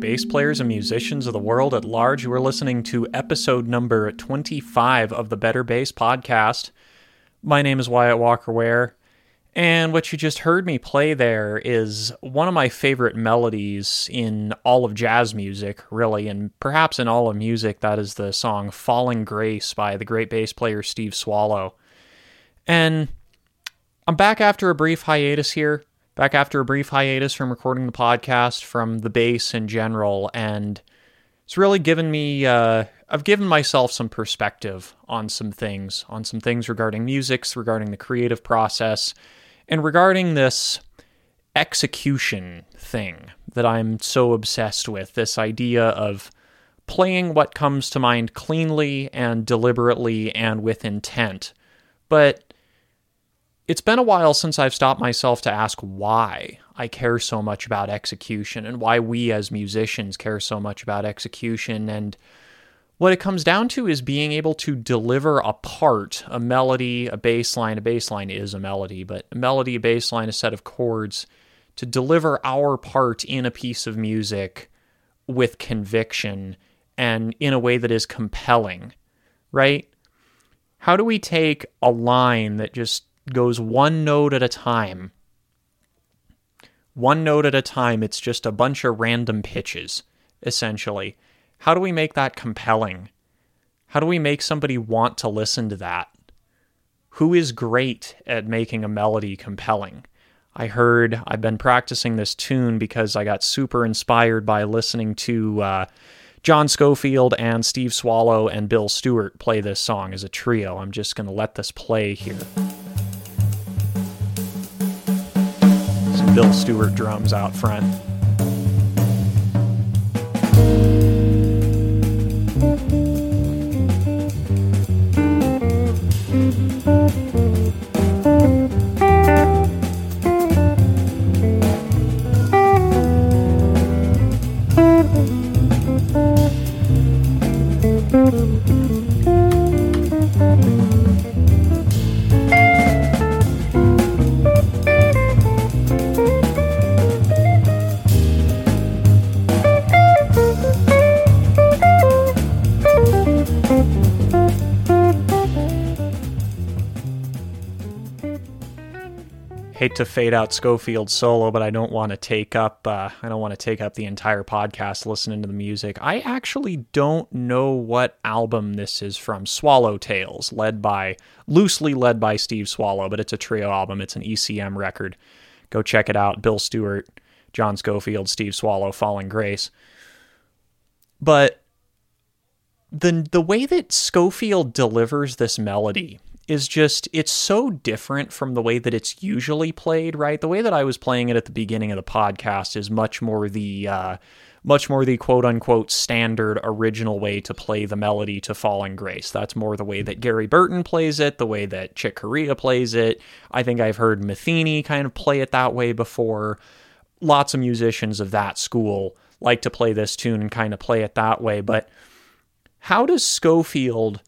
Bass players and musicians of the world at large. You are listening to episode number 25 of the Better Bass podcast. My name is Wyatt Walker Ware, and what you just heard me play there is one of my favorite melodies in all of jazz music, really, and perhaps in all of music. That is the song Falling Grace by the great bass player Steve Swallow. And I'm back after a brief hiatus here back after a brief hiatus from recording the podcast, from the bass in general, and it's really given me, uh, I've given myself some perspective on some things, on some things regarding music, regarding the creative process, and regarding this execution thing that I'm so obsessed with this idea of playing what comes to mind cleanly and deliberately and with intent. But it's been a while since I've stopped myself to ask why I care so much about execution and why we as musicians care so much about execution. And what it comes down to is being able to deliver a part, a melody, a bass line. A bass line is a melody, but a melody, a bass line, a set of chords to deliver our part in a piece of music with conviction and in a way that is compelling, right? How do we take a line that just goes one note at a time. One note at a time, it's just a bunch of random pitches, essentially. How do we make that compelling? How do we make somebody want to listen to that? Who is great at making a melody compelling? I heard I've been practicing this tune because I got super inspired by listening to uh, John Scofield and Steve Swallow and Bill Stewart play this song as a trio. I'm just going to let this play here. Bill Stewart drums out front. Hate to fade out Scofield solo, but I don't want to take up uh, I don't want to take up the entire podcast listening to the music. I actually don't know what album this is from. Swallow Tales, led by loosely led by Steve Swallow, but it's a trio album. It's an ECM record. Go check it out. Bill Stewart, John Scofield, Steve Swallow, Falling Grace. But the the way that Scofield delivers this melody is just it's so different from the way that it's usually played, right? The way that I was playing it at the beginning of the podcast is much more the uh, much more the quote unquote standard original way to play the melody to Falling Grace. That's more the way that Gary Burton plays it, the way that Chick Corea plays it. I think I've heard Metheny kind of play it that way before. Lots of musicians of that school like to play this tune and kind of play it that way, but how does Scofield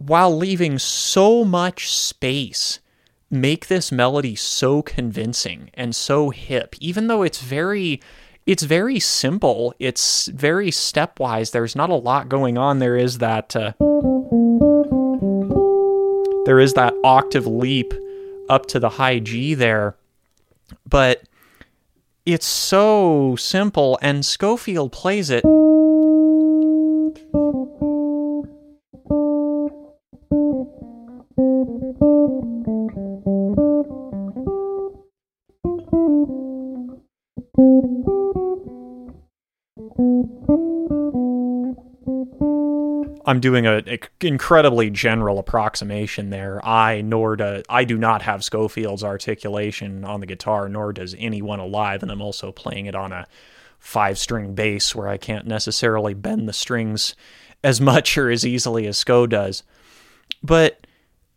while leaving so much space, make this melody so convincing and so hip, even though it's very it's very simple. It's very stepwise. There's not a lot going on. There is that uh, there is that octave leap up to the high G there, but it's so simple. And Scofield plays it I'm doing an incredibly general approximation there. I nor do I do not have Scofield's articulation on the guitar, nor does anyone alive, and I'm also playing it on a five string bass where I can't necessarily bend the strings as much or as easily as Sco does. But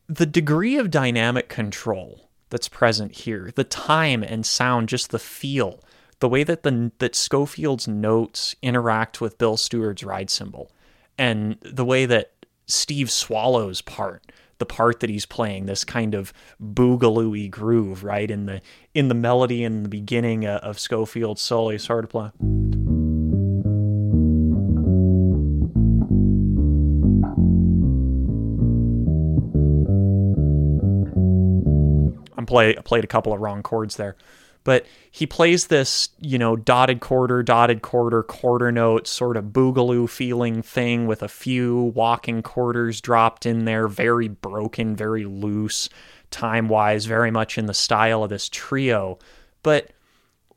the degree of dynamic control that's present here, the time and sound, just the feel, the way that the that Scofield's notes interact with Bill Stewart's ride cymbal and the way that Steve Swallow's part, the part that he's playing, this kind of boogaloo groove, right in the in the melody in the beginning of Scofield's solo. Hard to play. I'm play played a couple of wrong chords there but he plays this, you know, dotted quarter, dotted quarter, quarter note sort of boogaloo feeling thing with a few walking quarters dropped in there, very broken, very loose, time wise, very much in the style of this trio. But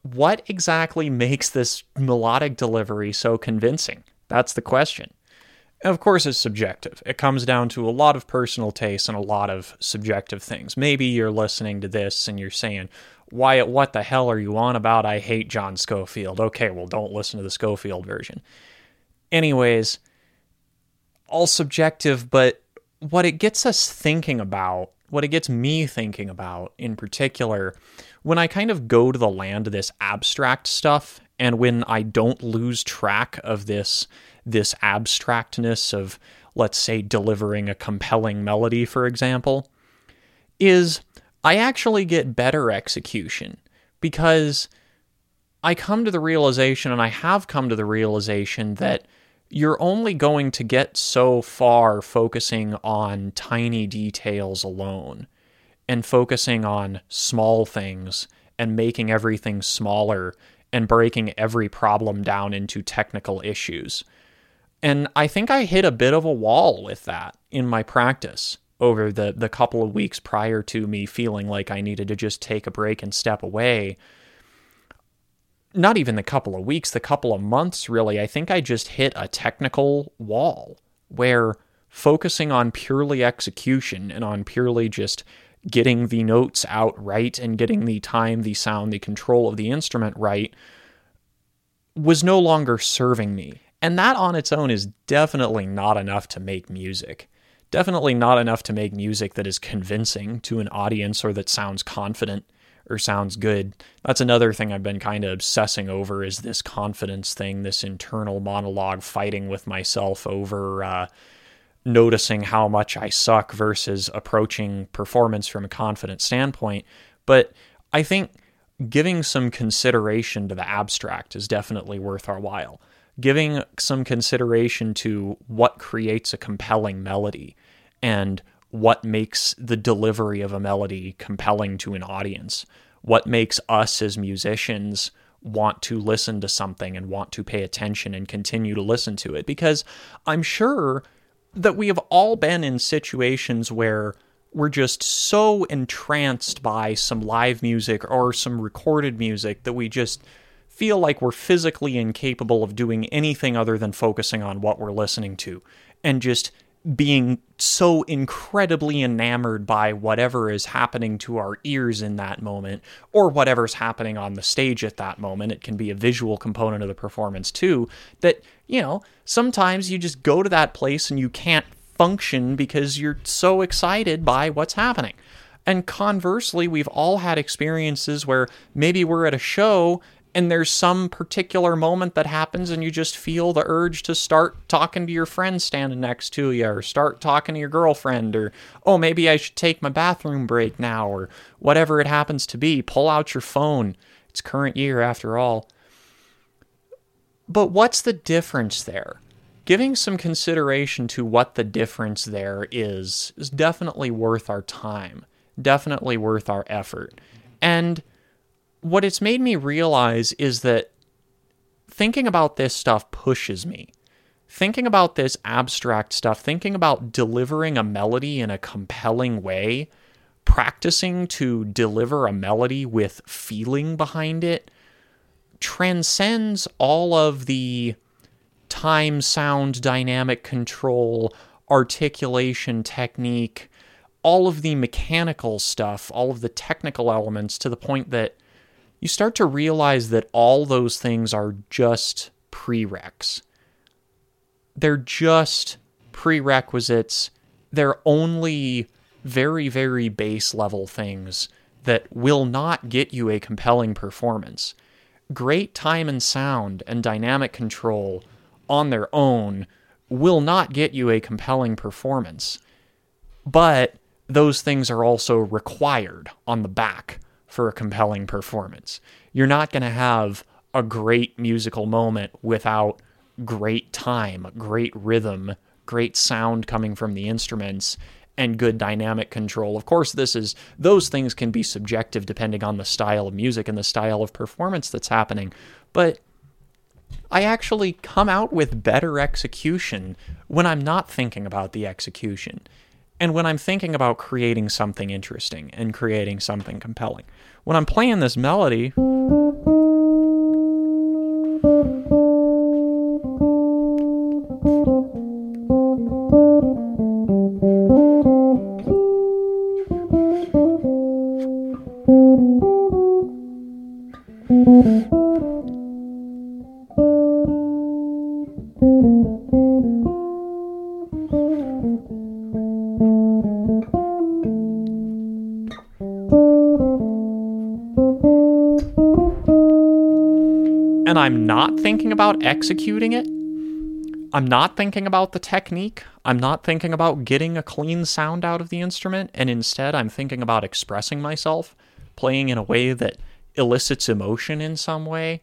what exactly makes this melodic delivery so convincing? That's the question. Of course, it's subjective. It comes down to a lot of personal taste and a lot of subjective things. Maybe you're listening to this and you're saying, Wyatt, what the hell are you on about? I hate John Scofield. Okay, well, don't listen to the Scofield version. Anyways, all subjective, but what it gets us thinking about, what it gets me thinking about in particular, when I kind of go to the land of this abstract stuff and when I don't lose track of this this abstractness of let's say delivering a compelling melody for example is I actually get better execution because I come to the realization, and I have come to the realization, that you're only going to get so far focusing on tiny details alone and focusing on small things and making everything smaller and breaking every problem down into technical issues. And I think I hit a bit of a wall with that in my practice over the the couple of weeks prior to me feeling like I needed to just take a break and step away. Not even the couple of weeks, the couple of months really. I think I just hit a technical wall where focusing on purely execution and on purely just getting the notes out right and getting the time, the sound, the control of the instrument right was no longer serving me. And that on its own is definitely not enough to make music definitely not enough to make music that is convincing to an audience or that sounds confident or sounds good. That's another thing I've been kind of obsessing over is this confidence thing, this internal monologue fighting with myself over uh, noticing how much I suck versus approaching performance from a confident standpoint. But I think giving some consideration to the abstract is definitely worth our while giving some consideration to what creates a compelling melody and what makes the delivery of a melody compelling to an audience, what makes us as musicians want to listen to something and want to pay attention and continue to listen to it. Because I'm sure that we have all been in situations where we're just so entranced by some live music or some recorded music that we just feel like we're physically incapable of doing anything other than focusing on what we're listening to and just being so incredibly enamored by whatever is happening to our ears in that moment or whatever's happening on the stage at that moment. It can be a visual component of the performance too. That, you know, sometimes you just go to that place and you can't function because you're so excited by what's happening. And conversely, we've all had experiences where maybe we're at a show and there's some particular moment that happens and you just feel the urge to start talking to your friend standing next to you or start talking to your girlfriend or oh maybe I should take my bathroom break now or whatever it happens to be. Pull out your phone. It's current year after all. But what's the difference there? Giving some consideration to what the difference there is is definitely worth our time definitely worth our effort. And what it's made me realize is that thinking about this stuff pushes me. Thinking about this abstract stuff, thinking about delivering a melody in a compelling way, practicing to deliver a melody with feeling behind it, transcends all of the time, sound, dynamic control, articulation technique, all of the mechanical stuff, all of the technical elements to the point that you start to realize that all those things are just prereqs. They're just prerequisites. They're only very, very base level things that will not get you a compelling performance. Great time and sound and dynamic control on their own will not get you a compelling performance. but those things are also required on the back for a compelling performance. You're not going to have a great musical moment without great time, great rhythm, great sound coming from the instruments and good dynamic control. Of course, this is those things can be subjective depending on the style of music and the style of performance that's happening, but I actually come out with better execution when I'm not thinking about the execution and when I'm thinking about creating something interesting and creating something compelling. When I'm playing this melody, I'm not thinking about executing it, I'm not thinking about the technique. I'm not thinking about getting a clean sound out of the instrument. And instead, I'm thinking about expressing myself, playing in a way that elicits emotion in some way.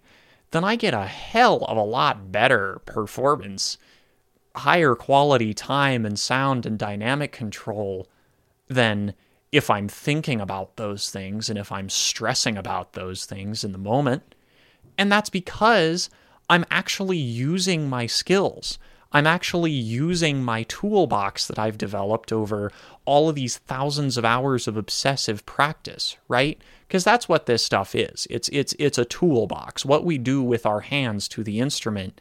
Then I get a hell of a lot better performance, higher quality time and sound and dynamic control than if I'm thinking about those things and if I'm stressing about those things in the moment. And that's because I'm actually using my skills. I'm actually using my toolbox that I've developed over all of these thousands of hours of obsessive practice, right? Because that's what this stuff is. It's it's it's a toolbox. What we do with our hands to the instrument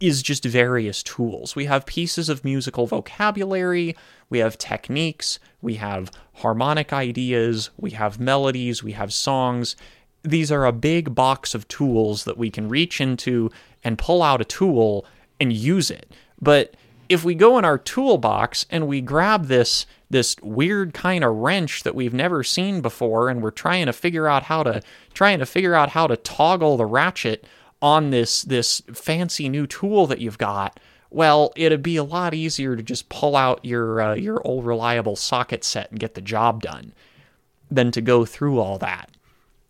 is just various tools. We have pieces of musical vocabulary, we have techniques, we have harmonic ideas, we have melodies, we have songs, these are a big box of tools that we can reach into and pull out a tool and use it. But if we go in our toolbox and we grab this this weird kind of wrench that we've never seen before and we're trying to figure out how to trying to figure out how to toggle the ratchet on this this fancy new tool that you've got well it'd be a lot easier to just pull out your uh, your old reliable socket set and get the job done than to go through all that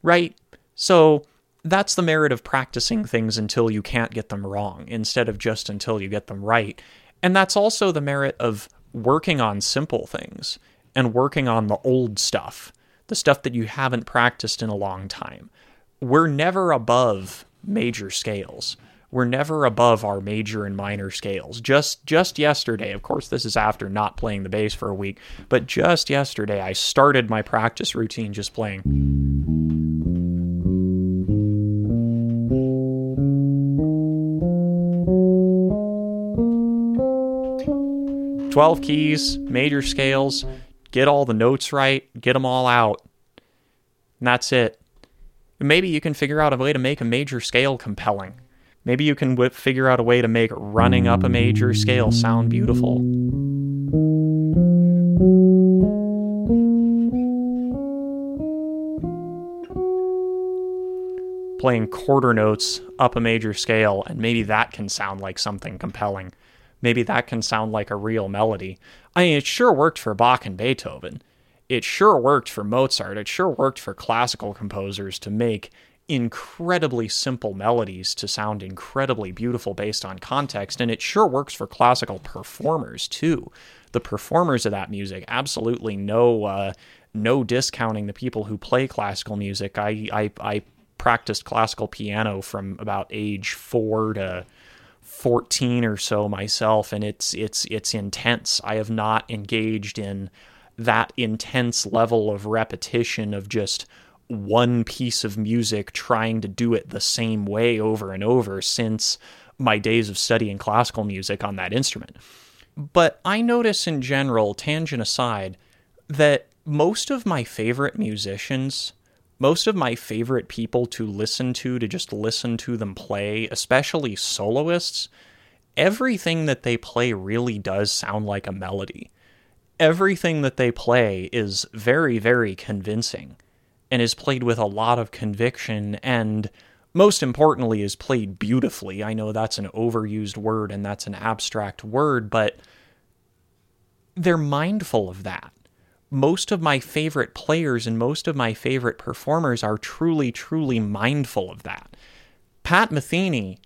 right so that's the merit of practicing things until you can't get them wrong instead of just until you get them right. And that's also the merit of working on simple things and working on the old stuff, the stuff that you haven't practiced in a long time. We're never above major scales. We're never above our major and minor scales. Just just yesterday, of course this is after not playing the bass for a week, but just yesterday I started my practice routine just playing 12 keys, major scales, get all the notes right, get them all out. And that's it. Maybe you can figure out a way to make a major scale compelling. Maybe you can figure out a way to make running up a major scale sound beautiful. Playing quarter notes up a major scale, and maybe that can sound like something compelling maybe that can sound like a real melody. I mean, it sure worked for Bach and Beethoven. It sure worked for Mozart. It sure worked for classical composers to make incredibly simple melodies to sound incredibly beautiful based on context. And it sure works for classical performers too. The performers of that music, absolutely no, uh, no discounting the people who play classical music. I, I, I practiced classical piano from about age four to 14 or so myself and it's it's it's intense. I have not engaged in that intense level of repetition of just one piece of music trying to do it the same way over and over since my days of studying classical music on that instrument. But I notice in general, tangent aside, that most of my favorite musicians most of my favorite people to listen to, to just listen to them play, especially soloists, everything that they play really does sound like a melody. Everything that they play is very, very convincing and is played with a lot of conviction and most importantly is played beautifully. I know that's an overused word and that's an abstract word, but they're mindful of that. Most of my favorite players and most of my favorite performers are truly, truly mindful of that. Pat Metheny,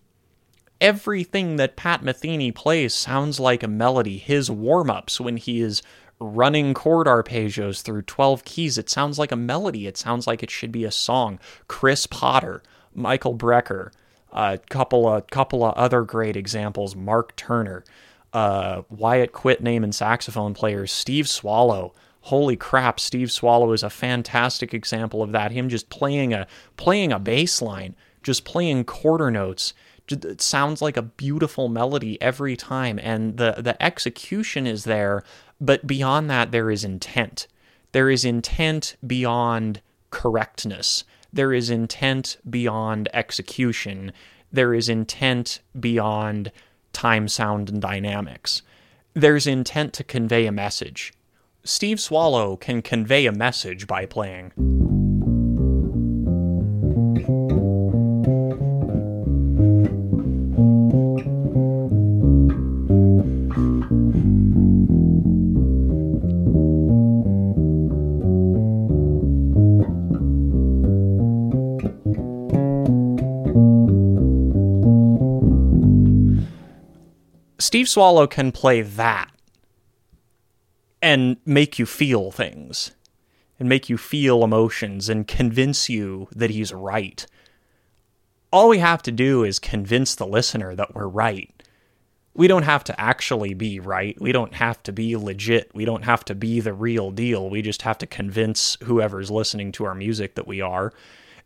everything that Pat Metheny plays sounds like a melody. His warm ups when he is running chord arpeggios through 12 keys, it sounds like a melody. It sounds like it should be a song. Chris Potter, Michael Brecker, a couple of couple of other great examples. Mark Turner, uh, Wyatt Quit name and saxophone players. Steve Swallow. Holy crap! Steve Swallow is a fantastic example of that. Him just playing a playing a bass line, just playing quarter notes. It sounds like a beautiful melody every time, and the the execution is there. But beyond that, there is intent. There is intent beyond correctness. There is intent beyond execution. There is intent beyond time, sound, and dynamics. There's intent to convey a message. Steve Swallow can convey a message by playing. Steve Swallow can play that and make you feel things and make you feel emotions and convince you that he's right. All we have to do is convince the listener that we're right. We don't have to actually be right. We don't have to be legit. We don't have to be the real deal. We just have to convince whoever's listening to our music that we are.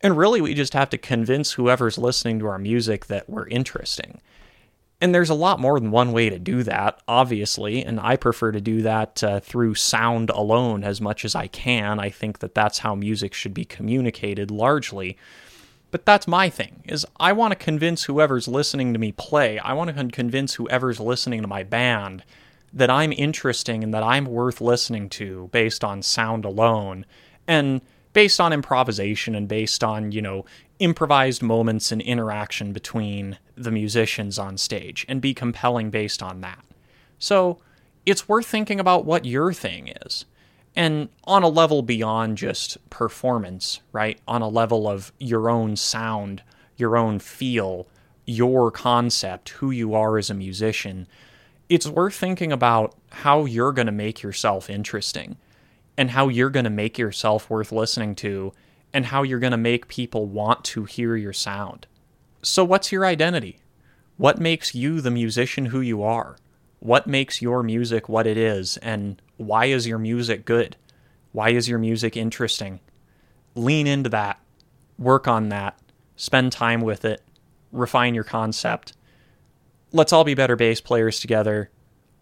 And really, we just have to convince whoever's listening to our music that we're interesting. And there's a lot more than one way to do that, obviously, and I prefer to do that uh, through sound alone as much as I can. I think that that's how music should be communicated largely. But that's my thing is I want to convince whoever's listening to me play. I want to convince whoever's listening to my band that I'm interesting and that I'm worth listening to based on sound alone. And based on improvisation and based on, you know, improvised moments and interaction between the musicians on stage and be compelling based on that. So it's worth thinking about what your thing is. And on a level beyond just performance, right? On a level of your own sound, your own feel, your concept, who you are as a musician, it's worth thinking about how you're going to make yourself interesting and how you're going to make yourself worth listening to and how you're going to make people want to hear your sound. So, what's your identity? What makes you the musician who you are? What makes your music what it is? And why is your music good? Why is your music interesting? Lean into that, work on that, spend time with it, refine your concept. Let's all be better bass players together.